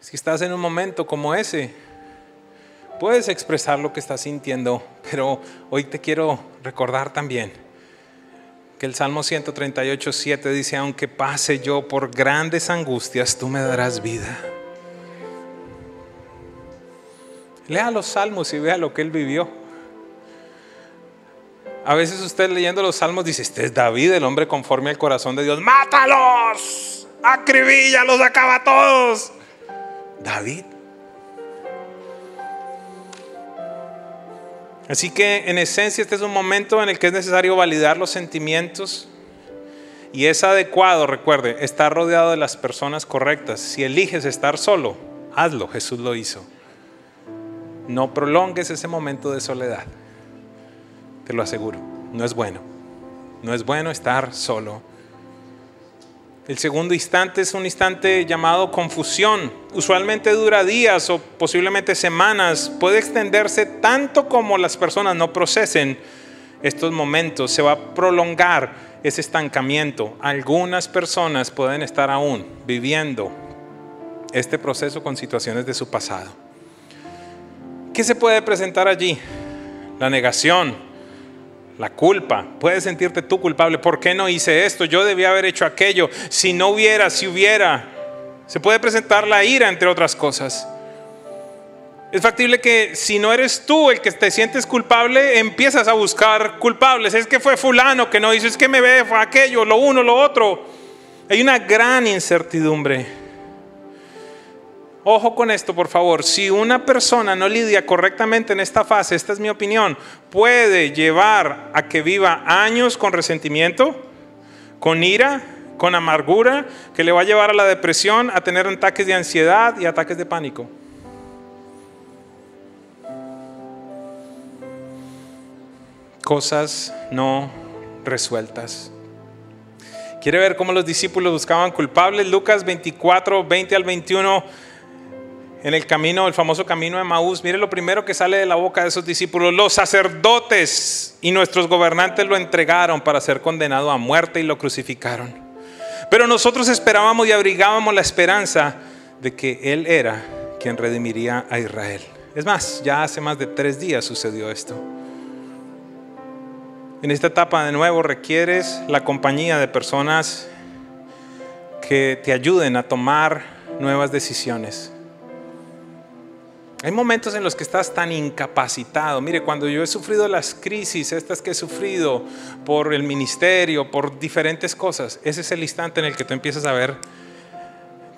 Si estás en un momento como ese, puedes expresar lo que estás sintiendo, pero hoy te quiero recordar también que el Salmo 138, 7 dice, aunque pase yo por grandes angustias, tú me darás vida. Lea los salmos y vea lo que él vivió. A veces usted leyendo los salmos dice, este es David, el hombre conforme al corazón de Dios. Mátalos, acribíllalos, acaba todos. David. Así que en esencia este es un momento en el que es necesario validar los sentimientos y es adecuado, recuerde, estar rodeado de las personas correctas. Si eliges estar solo, hazlo, Jesús lo hizo. No prolongues ese momento de soledad, te lo aseguro, no es bueno. No es bueno estar solo. El segundo instante es un instante llamado confusión. Usualmente dura días o posiblemente semanas. Puede extenderse tanto como las personas no procesen estos momentos. Se va a prolongar ese estancamiento. Algunas personas pueden estar aún viviendo este proceso con situaciones de su pasado. ¿Qué se puede presentar allí? La negación, la culpa. Puedes sentirte tú culpable. ¿Por qué no hice esto? Yo debía haber hecho aquello. Si no hubiera, si hubiera. Se puede presentar la ira, entre otras cosas. Es factible que si no eres tú el que te sientes culpable, empiezas a buscar culpables. Es que fue fulano que no hizo, es que me ve, fue aquello, lo uno, lo otro. Hay una gran incertidumbre. Ojo con esto, por favor. Si una persona no lidia correctamente en esta fase, esta es mi opinión, puede llevar a que viva años con resentimiento, con ira, con amargura, que le va a llevar a la depresión, a tener ataques de ansiedad y ataques de pánico. Cosas no resueltas. ¿Quiere ver cómo los discípulos buscaban culpables? Lucas 24, 20 al 21 en el camino, el famoso camino de Maús, mire lo primero que sale de la boca de esos discípulos, los sacerdotes y nuestros gobernantes lo entregaron para ser condenado a muerte y lo crucificaron. Pero nosotros esperábamos y abrigábamos la esperanza de que Él era quien redimiría a Israel. Es más, ya hace más de tres días sucedió esto. En esta etapa de nuevo requieres la compañía de personas que te ayuden a tomar nuevas decisiones hay momentos en los que estás tan incapacitado. Mire, cuando yo he sufrido las crisis, estas que he sufrido por el ministerio, por diferentes cosas, ese es el instante en el que tú empiezas a ver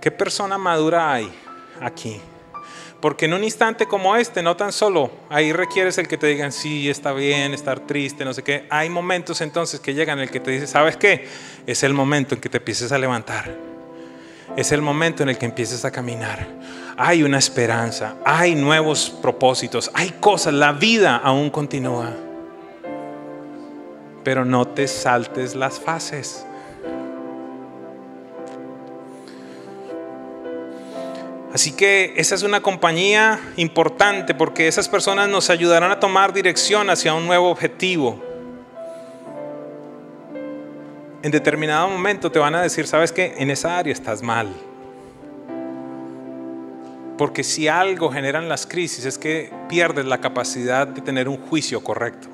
qué persona madura hay aquí. Porque en un instante como este, no tan solo, ahí requieres el que te digan, sí, está bien, estar triste, no sé qué. Hay momentos entonces que llegan en el que te dice, ¿sabes qué? Es el momento en que te empieces a levantar. Es el momento en el que empieces a caminar hay una esperanza, hay nuevos propósitos, hay cosas, la vida aún continúa. Pero no te saltes las fases. Así que esa es una compañía importante porque esas personas nos ayudarán a tomar dirección hacia un nuevo objetivo. En determinado momento te van a decir, sabes que en esa área estás mal. Porque si algo generan las crisis es que pierdes la capacidad de tener un juicio correcto.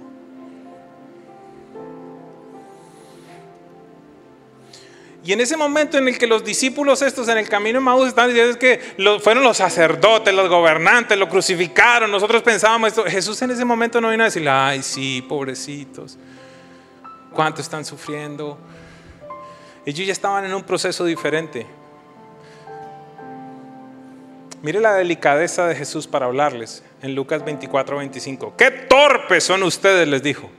Y en ese momento en el que los discípulos estos en el camino de Maús están diciendo que fueron los sacerdotes, los gobernantes, lo crucificaron, nosotros pensábamos esto, Jesús en ese momento no vino a decir, ay sí, pobrecitos, cuánto están sufriendo. Ellos ya estaban en un proceso diferente. Mire la delicadeza de Jesús para hablarles en Lucas 24, 25. Qué torpes son ustedes, les dijo.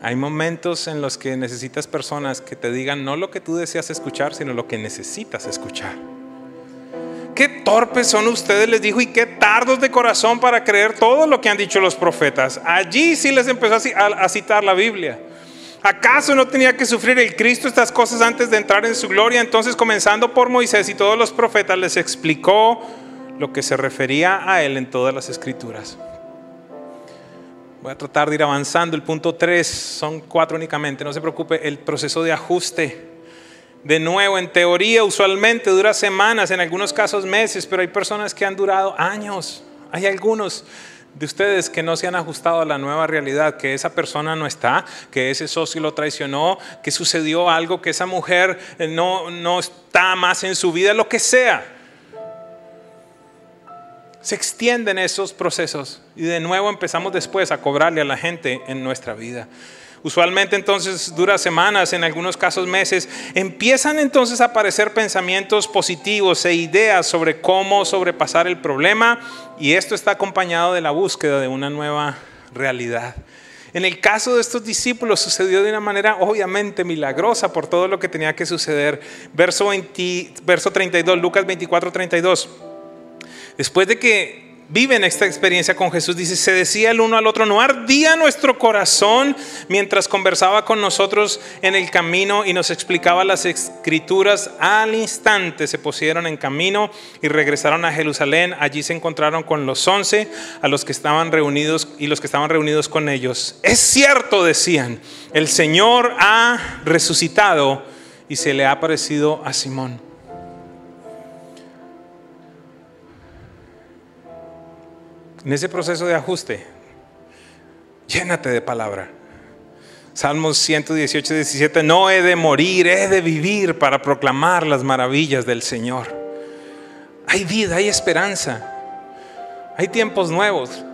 Hay momentos en los que necesitas personas que te digan no lo que tú deseas escuchar, sino lo que necesitas escuchar. Qué torpes son ustedes, les dijo, y qué tardos de corazón para creer todo lo que han dicho los profetas. Allí sí les empezó a citar la Biblia. ¿Acaso no tenía que sufrir el Cristo estas cosas antes de entrar en su gloria? Entonces, comenzando por Moisés y todos los profetas, les explicó lo que se refería a él en todas las escrituras. Voy a tratar de ir avanzando. El punto 3 son cuatro únicamente, no se preocupe, el proceso de ajuste. De nuevo, en teoría usualmente dura semanas, en algunos casos meses, pero hay personas que han durado años. Hay algunos de ustedes que no se han ajustado a la nueva realidad, que esa persona no está, que ese socio lo traicionó, que sucedió algo, que esa mujer eh, no, no está más en su vida, lo que sea. Se extienden esos procesos y de nuevo empezamos después a cobrarle a la gente en nuestra vida. Usualmente entonces dura semanas, en algunos casos meses. Empiezan entonces a aparecer pensamientos positivos e ideas sobre cómo sobrepasar el problema y esto está acompañado de la búsqueda de una nueva realidad. En el caso de estos discípulos sucedió de una manera obviamente milagrosa por todo lo que tenía que suceder. Verso, 20, verso 32, Lucas 24, 32. Después de que viven esta experiencia con Jesús, dice, se decía el uno al otro, no ardía nuestro corazón mientras conversaba con nosotros en el camino y nos explicaba las escrituras. Al instante se pusieron en camino y regresaron a Jerusalén. Allí se encontraron con los once, a los que estaban reunidos y los que estaban reunidos con ellos. Es cierto, decían, el Señor ha resucitado y se le ha aparecido a Simón. En ese proceso de ajuste, llénate de palabra. Salmos 118, 17, no he de morir, he de vivir para proclamar las maravillas del Señor. Hay vida, hay esperanza, hay tiempos nuevos.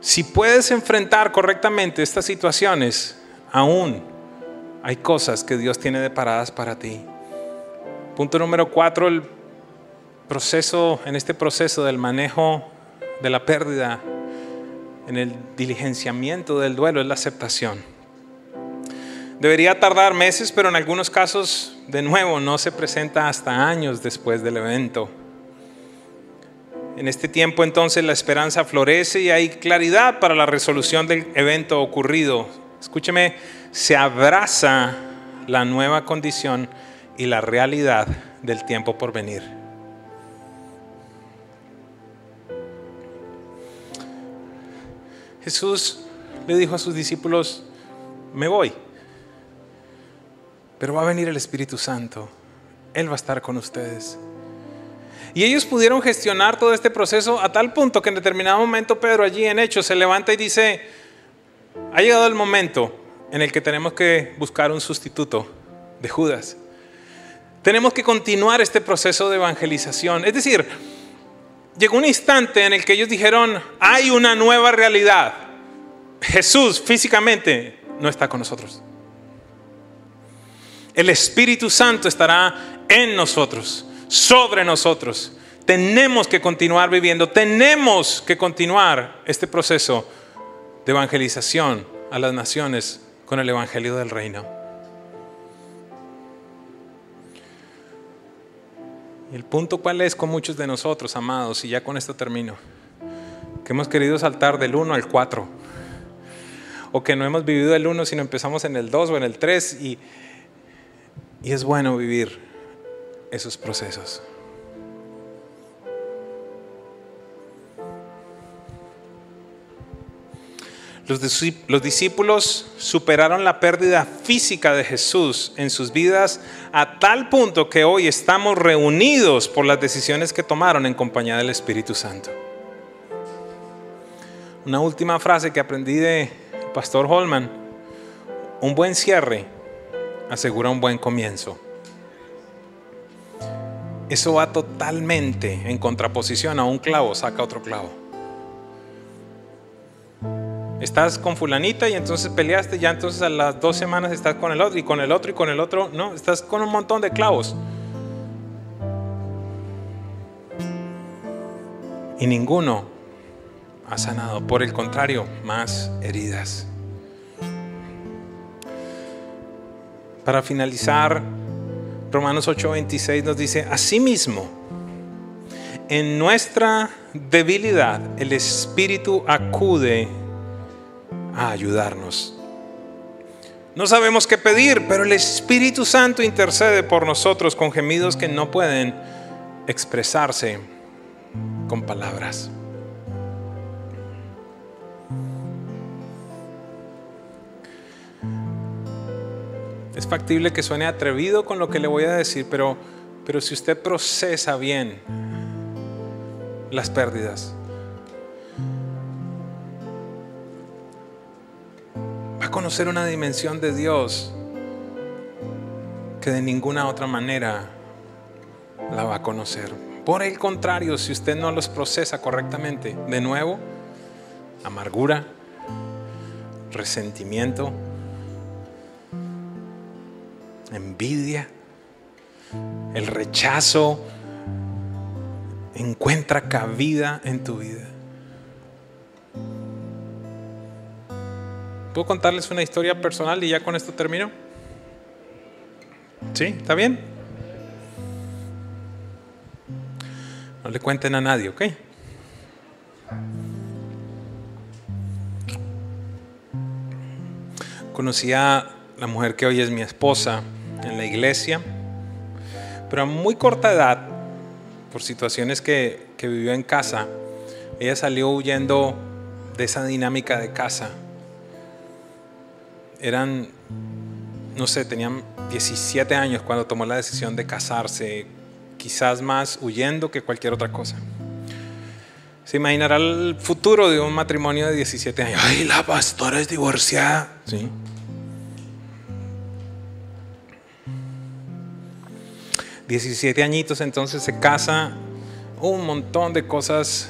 Si puedes enfrentar correctamente estas situaciones, aún hay cosas que Dios tiene deparadas para ti. Punto número cuatro, el proceso, en este proceso del manejo de la pérdida, en el diligenciamiento del duelo, es la aceptación. Debería tardar meses, pero en algunos casos, de nuevo, no se presenta hasta años después del evento. En este tiempo entonces la esperanza florece y hay claridad para la resolución del evento ocurrido. Escúcheme, se abraza la nueva condición y la realidad del tiempo por venir. Jesús le dijo a sus discípulos, me voy, pero va a venir el Espíritu Santo, Él va a estar con ustedes. Y ellos pudieron gestionar todo este proceso a tal punto que en determinado momento Pedro allí en Hechos se levanta y dice, ha llegado el momento en el que tenemos que buscar un sustituto de Judas. Tenemos que continuar este proceso de evangelización. Es decir, llegó un instante en el que ellos dijeron, hay una nueva realidad. Jesús físicamente no está con nosotros. El Espíritu Santo estará en nosotros, sobre nosotros. Tenemos que continuar viviendo, tenemos que continuar este proceso de evangelización a las naciones con el Evangelio del Reino. El punto cuál es con muchos de nosotros, amados, y ya con esto termino, que hemos querido saltar del 1 al 4. o que no hemos vivido el 1, sino empezamos en el 2 o en el 3 y, y es bueno vivir esos procesos. Los discípulos superaron la pérdida física de Jesús en sus vidas a tal punto que hoy estamos reunidos por las decisiones que tomaron en compañía del Espíritu Santo. Una última frase que aprendí de Pastor Holman. Un buen cierre asegura un buen comienzo. Eso va totalmente en contraposición a un clavo, saca otro clavo. Estás con fulanita y entonces peleaste, ya entonces a las dos semanas estás con el otro y con el otro y con el otro, no, estás con un montón de clavos. Y ninguno ha sanado, por el contrario, más heridas. Para finalizar, Romanos 8:26 nos dice, asimismo, en nuestra debilidad el Espíritu acude a ayudarnos. No sabemos qué pedir, pero el Espíritu Santo intercede por nosotros con gemidos que no pueden expresarse con palabras. Es factible que suene atrevido con lo que le voy a decir, pero, pero si usted procesa bien las pérdidas, conocer una dimensión de Dios que de ninguna otra manera la va a conocer. Por el contrario, si usted no los procesa correctamente, de nuevo, amargura, resentimiento, envidia, el rechazo encuentra cabida en tu vida. ¿Puedo contarles una historia personal y ya con esto termino? ¿Sí? ¿Está bien? No le cuenten a nadie, ¿ok? Conocí a la mujer que hoy es mi esposa en la iglesia, pero a muy corta edad, por situaciones que, que vivió en casa, ella salió huyendo de esa dinámica de casa eran, no sé, tenían 17 años cuando tomó la decisión de casarse, quizás más huyendo que cualquier otra cosa. Se imaginará el futuro de un matrimonio de 17 años. Ay, la pastora es divorciada. Sí. Diecisiete añitos, entonces se casa, un montón de cosas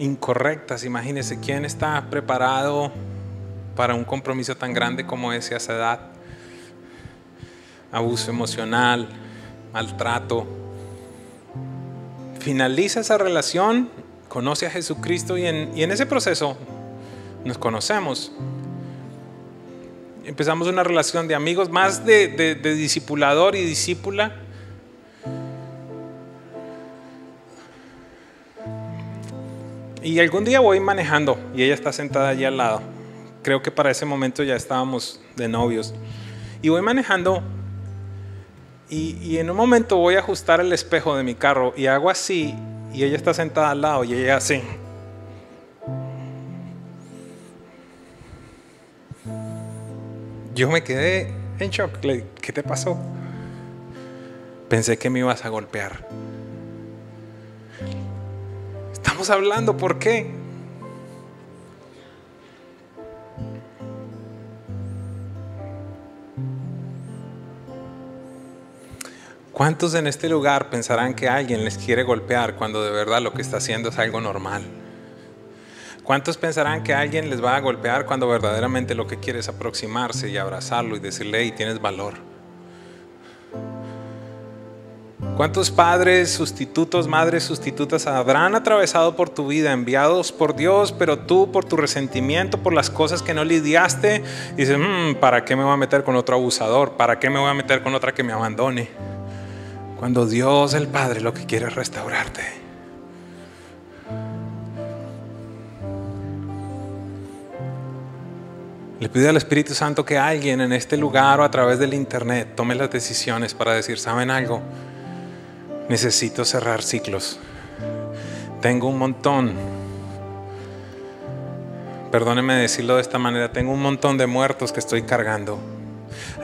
incorrectas. Imagínense quién está preparado para un compromiso tan grande como ese a esa edad. Abuso emocional, maltrato. Finaliza esa relación, conoce a Jesucristo y en, y en ese proceso nos conocemos. Empezamos una relación de amigos, más de discipulador y discípula Y algún día voy manejando y ella está sentada allí al lado. Creo que para ese momento ya estábamos de novios. Y voy manejando y, en un momento voy a ajustar el espejo de mi carro y hago así y ella está sentada al lado y ella así. Yo me quedé en shock. ¿Qué te pasó? Pensé que me ibas a golpear hablando, ¿por qué? ¿Cuántos en este lugar pensarán que alguien les quiere golpear cuando de verdad lo que está haciendo es algo normal? ¿Cuántos pensarán que alguien les va a golpear cuando verdaderamente lo que quiere es aproximarse y abrazarlo y decirle, y tienes valor? ¿Cuántos padres sustitutos, madres sustitutas habrán atravesado por tu vida, enviados por Dios, pero tú por tu resentimiento, por las cosas que no lidiaste, dices, mm, ¿para qué me voy a meter con otro abusador? ¿Para qué me voy a meter con otra que me abandone? Cuando Dios el Padre lo que quiere es restaurarte. Le pido al Espíritu Santo que alguien en este lugar o a través del internet tome las decisiones para decir, ¿saben algo? Necesito cerrar ciclos. Tengo un montón, perdónenme decirlo de esta manera, tengo un montón de muertos que estoy cargando.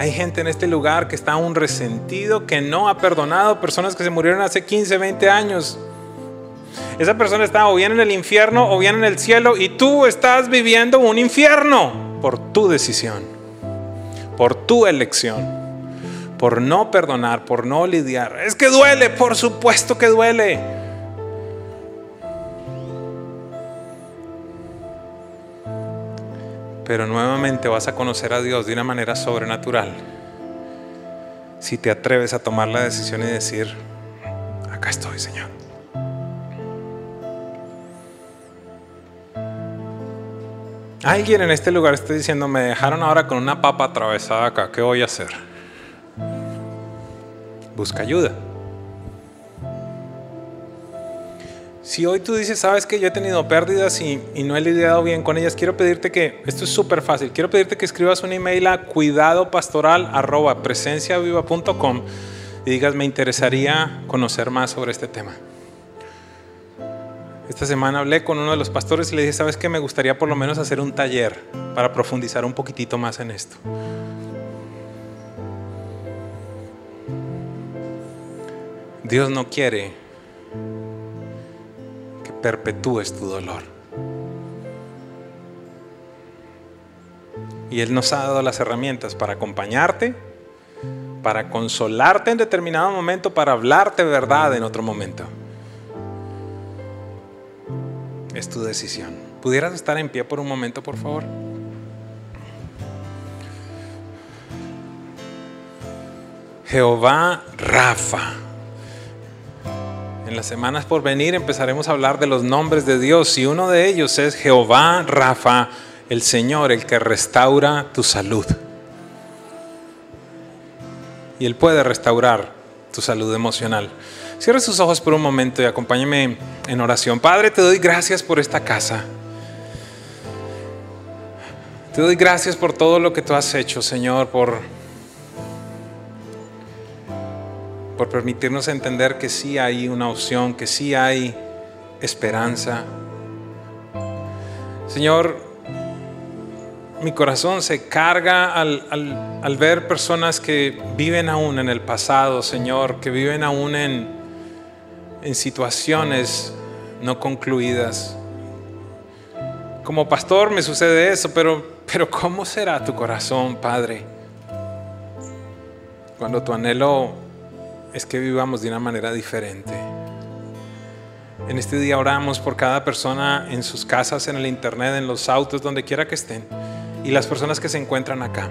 Hay gente en este lugar que está aún resentido, que no ha perdonado personas que se murieron hace 15, 20 años. Esa persona está o bien en el infierno o bien en el cielo y tú estás viviendo un infierno por tu decisión, por tu elección, por no perdonar, por no lidiar. Es que duele, por supuesto que duele. Pero nuevamente vas a conocer a Dios de una manera sobrenatural si te atreves a tomar la decisión y decir, acá estoy, Señor. Alguien en este lugar está diciendo, me dejaron ahora con una papa atravesada acá, ¿qué voy a hacer? Busca ayuda. Si hoy tú dices, sabes que yo he tenido pérdidas y, no he lidiado bien con ellas, quiero pedirte que, esto es súper fácil, quiero pedirte que escribas un email a cuidadopastoral.presenciaviva.com y digas, me interesaría conocer más sobre este tema. Esta semana hablé con uno de los pastores y le dije, ¿sabes qué? Me gustaría por lo menos hacer un taller para profundizar un poquitito más en esto. Dios no quiere que perpetúes tu dolor. Y Él nos ha dado las herramientas para acompañarte, para consolarte en determinado momento, para hablarte verdad en otro momento es tu decisión. ¿Pudieras estar en pie por un momento, por favor? Jehová Rafa. En las semanas por venir empezaremos a hablar de los nombres de Dios y uno de ellos es Jehová Rafa, el Señor, el que restaura tu salud. Y Él puede restaurar tu salud emocional. Cierre sus ojos por un momento y acompáñeme en oración. Padre, te doy gracias por esta casa. Te doy gracias por todo lo que tú has hecho, Señor, por, por permitirnos entender que sí hay una opción, que sí hay esperanza. Señor, mi corazón se carga al, al, ver personas que viven aún en el pasado, Señor, que viven aún en, en situaciones no concluidas. Como pastor me sucede eso, pero, pero ¿cómo será tu corazón, Padre? Cuando tu anhelo es que vivamos de una manera diferente. En este día oramos por cada persona en sus casas, en el internet, en los autos, donde quiera que estén, y las personas que se encuentran acá.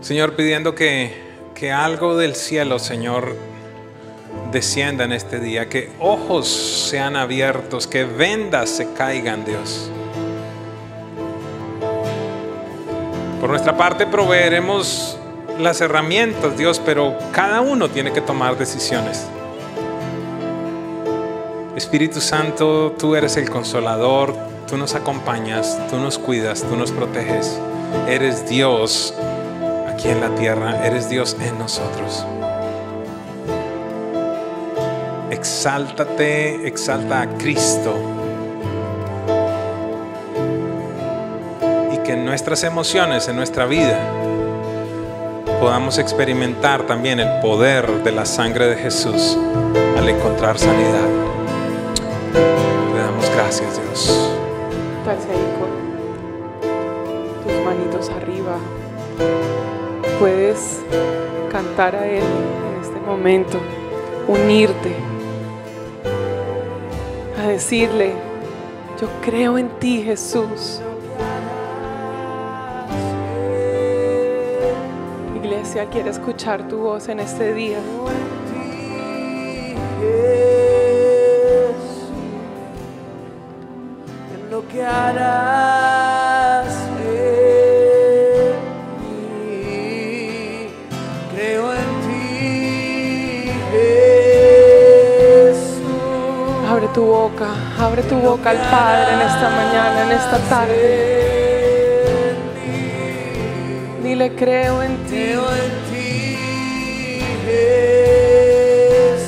Señor, pidiendo que, que algo del cielo, Señor, descienda en este día, que ojos sean abiertos, que vendas se caigan, Dios. Por nuestra parte proveeremos las herramientas, Dios, pero cada uno tiene que tomar decisiones. Espíritu Santo, tú eres el consolador, tú nos acompañas, tú nos cuidas, tú nos proteges. Eres Dios aquí en la tierra, eres Dios en nosotros. exáltate, exalta a Cristo. Y que en nuestras emociones, en nuestra vida, podamos experimentar también el poder de la sangre de Jesús al encontrar sanidad. Le damos gracias, Dios. tus manitos arriba. Puedes cantar a Él en este momento, unirte a decirle, yo creo en ti Jesús. Iglesia quiere escuchar tu voz en este día. En lo que harás. tu boca, abre tu boca al Padre en esta mañana, en esta tarde. Dile, creo en ti. Creo en ti, Jesús,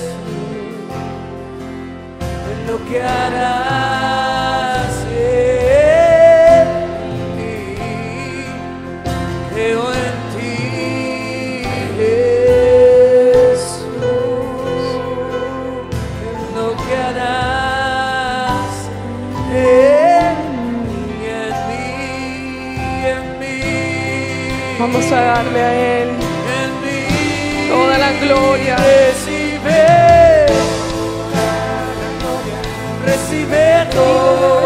en lo que harás Vamos a darle a Él En mí toda la gloria. Recibe, recibe toda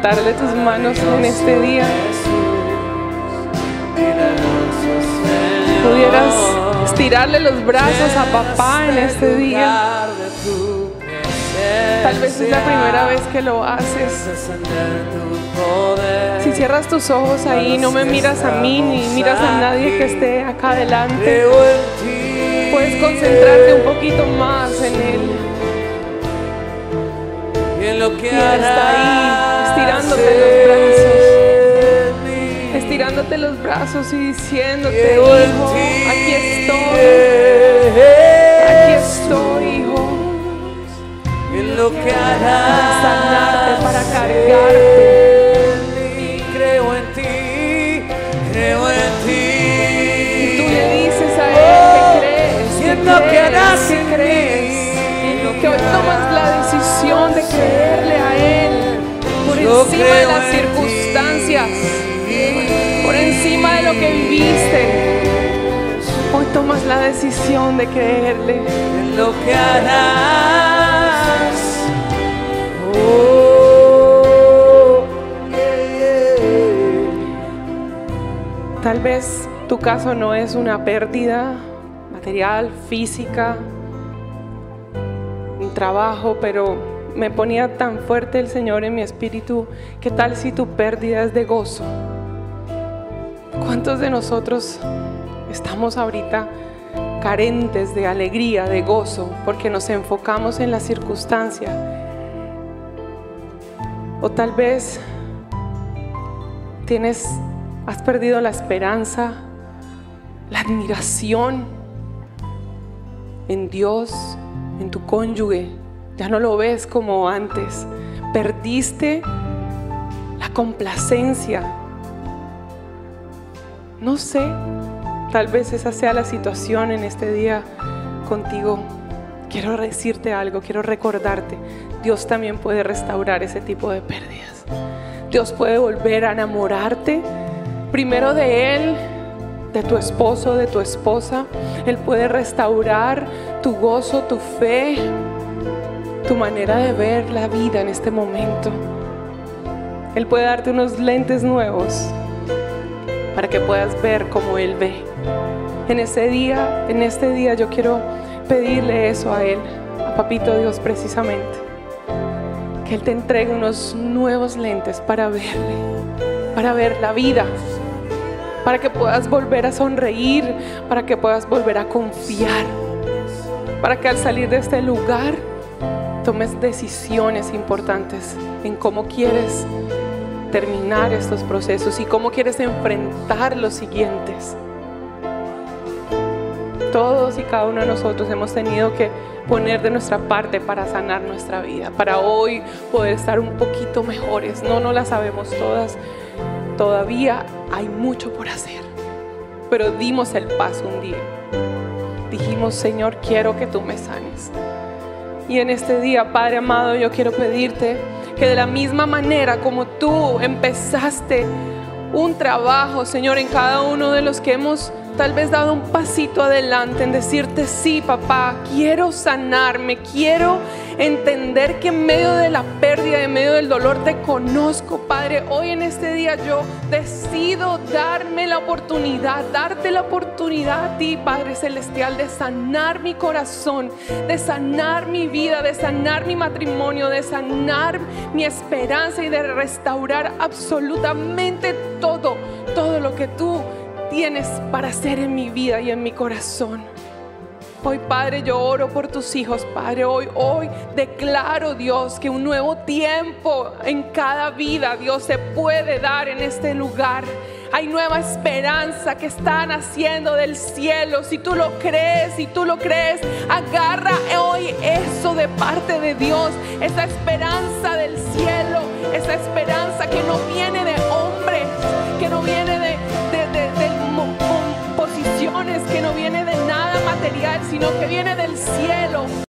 Pudieras levantarle tus manos en este día. Pudieras estirarle los brazos a papá en este día. Tal vez es la primera vez que lo haces. Si cierras tus ojos ahí, no me miras a mí ni miras a nadie que esté acá adelante. Puedes concentrarte un poquito más en Él. Y en lo que Y Él está ahí, estirándote los brazos. Estirándote los brazos y diciéndote, hijo, aquí estoy. Aquí estoy, hijo. En lo que Para harás sanarte, para cargarte. en mí. Creo en ti. Creo en ti. Tú le dices a Él que harás en mí. Que hoy tomas la decisión de creerle a Él por encima de las circunstancias, por encima de lo que viviste. Hoy tomas la decisión de creerle. en lo que harás. Oh, yeah. Tal vez tu caso no es una pérdida material, física, trabajo, pero me ponía tan fuerte el Señor en mi espíritu. ¿Qué tal si tu pérdida es de gozo? ¿Cuántos de nosotros estamos ahorita carentes de alegría, de gozo, porque nos enfocamos en la circunstancia? O tal vez tienes, has perdido la esperanza, la admiración en Dios, en tu cónyuge. Ya no lo ves como antes. Perdiste la complacencia. No sé, tal vez esa sea la situación en este día contigo. Quiero decirte algo, quiero recordarte. Dios también puede restaurar ese tipo de pérdidas. Dios puede volver a enamorarte primero de Él, de tu esposo, de tu esposa. Él puede restaurar tu gozo, tu fe, tu manera de ver la vida en este momento. Él puede darte unos lentes nuevos para que puedas ver como Él ve. En ese día, en este día yo quiero pedirle eso a Él, a Papito Dios precisamente. Que Él te entregue unos nuevos lentes para verle, para ver la vida, para que puedas volver a sonreír, para que puedas volver a confiar, para que al salir de este lugar tomes decisiones importantes en cómo quieres terminar estos procesos y cómo quieres enfrentar los siguientes. Todos y cada uno de nosotros hemos tenido que poner de nuestra parte para sanar nuestra vida, para hoy poder estar un poquito mejores. No, no las sabemos todas. Todavía hay mucho por hacer, pero dimos el paso un día. dijimos, Señor, quiero que tú me sanes. Y en este día, Padre amado, yo quiero pedirte que de la misma manera como tú empezaste un trabajo, Señor, en cada uno de los que hemos tal vez dado un pasito adelante en decirte, sí, papá, quiero sanarme, quiero entender que en medio de la pérdida, en medio del dolor, te conozco, Padre. Hoy en este día yo decido darme la oportunidad, darte la oportunidad a ti, Padre Celestial, de sanar mi corazón, de sanar mi vida, de sanar mi matrimonio, de sanar mi esperanza y de restaurar absolutamente todo, todo lo que tú tienes para hacer en mi vida y en mi corazón. Hoy, Padre, yo oro por tus hijos, Padre. Hoy, hoy declaro, Dios, que un nuevo tiempo en cada vida, Dios, se puede dar en este lugar. Hay nueva esperanza que está naciendo del cielo. Si tú lo crees, si tú lo crees, agarra hoy eso de parte de Dios, esa esperanza del cielo, esa esperanza que no viene que no viene de nada material, sino que viene del cielo.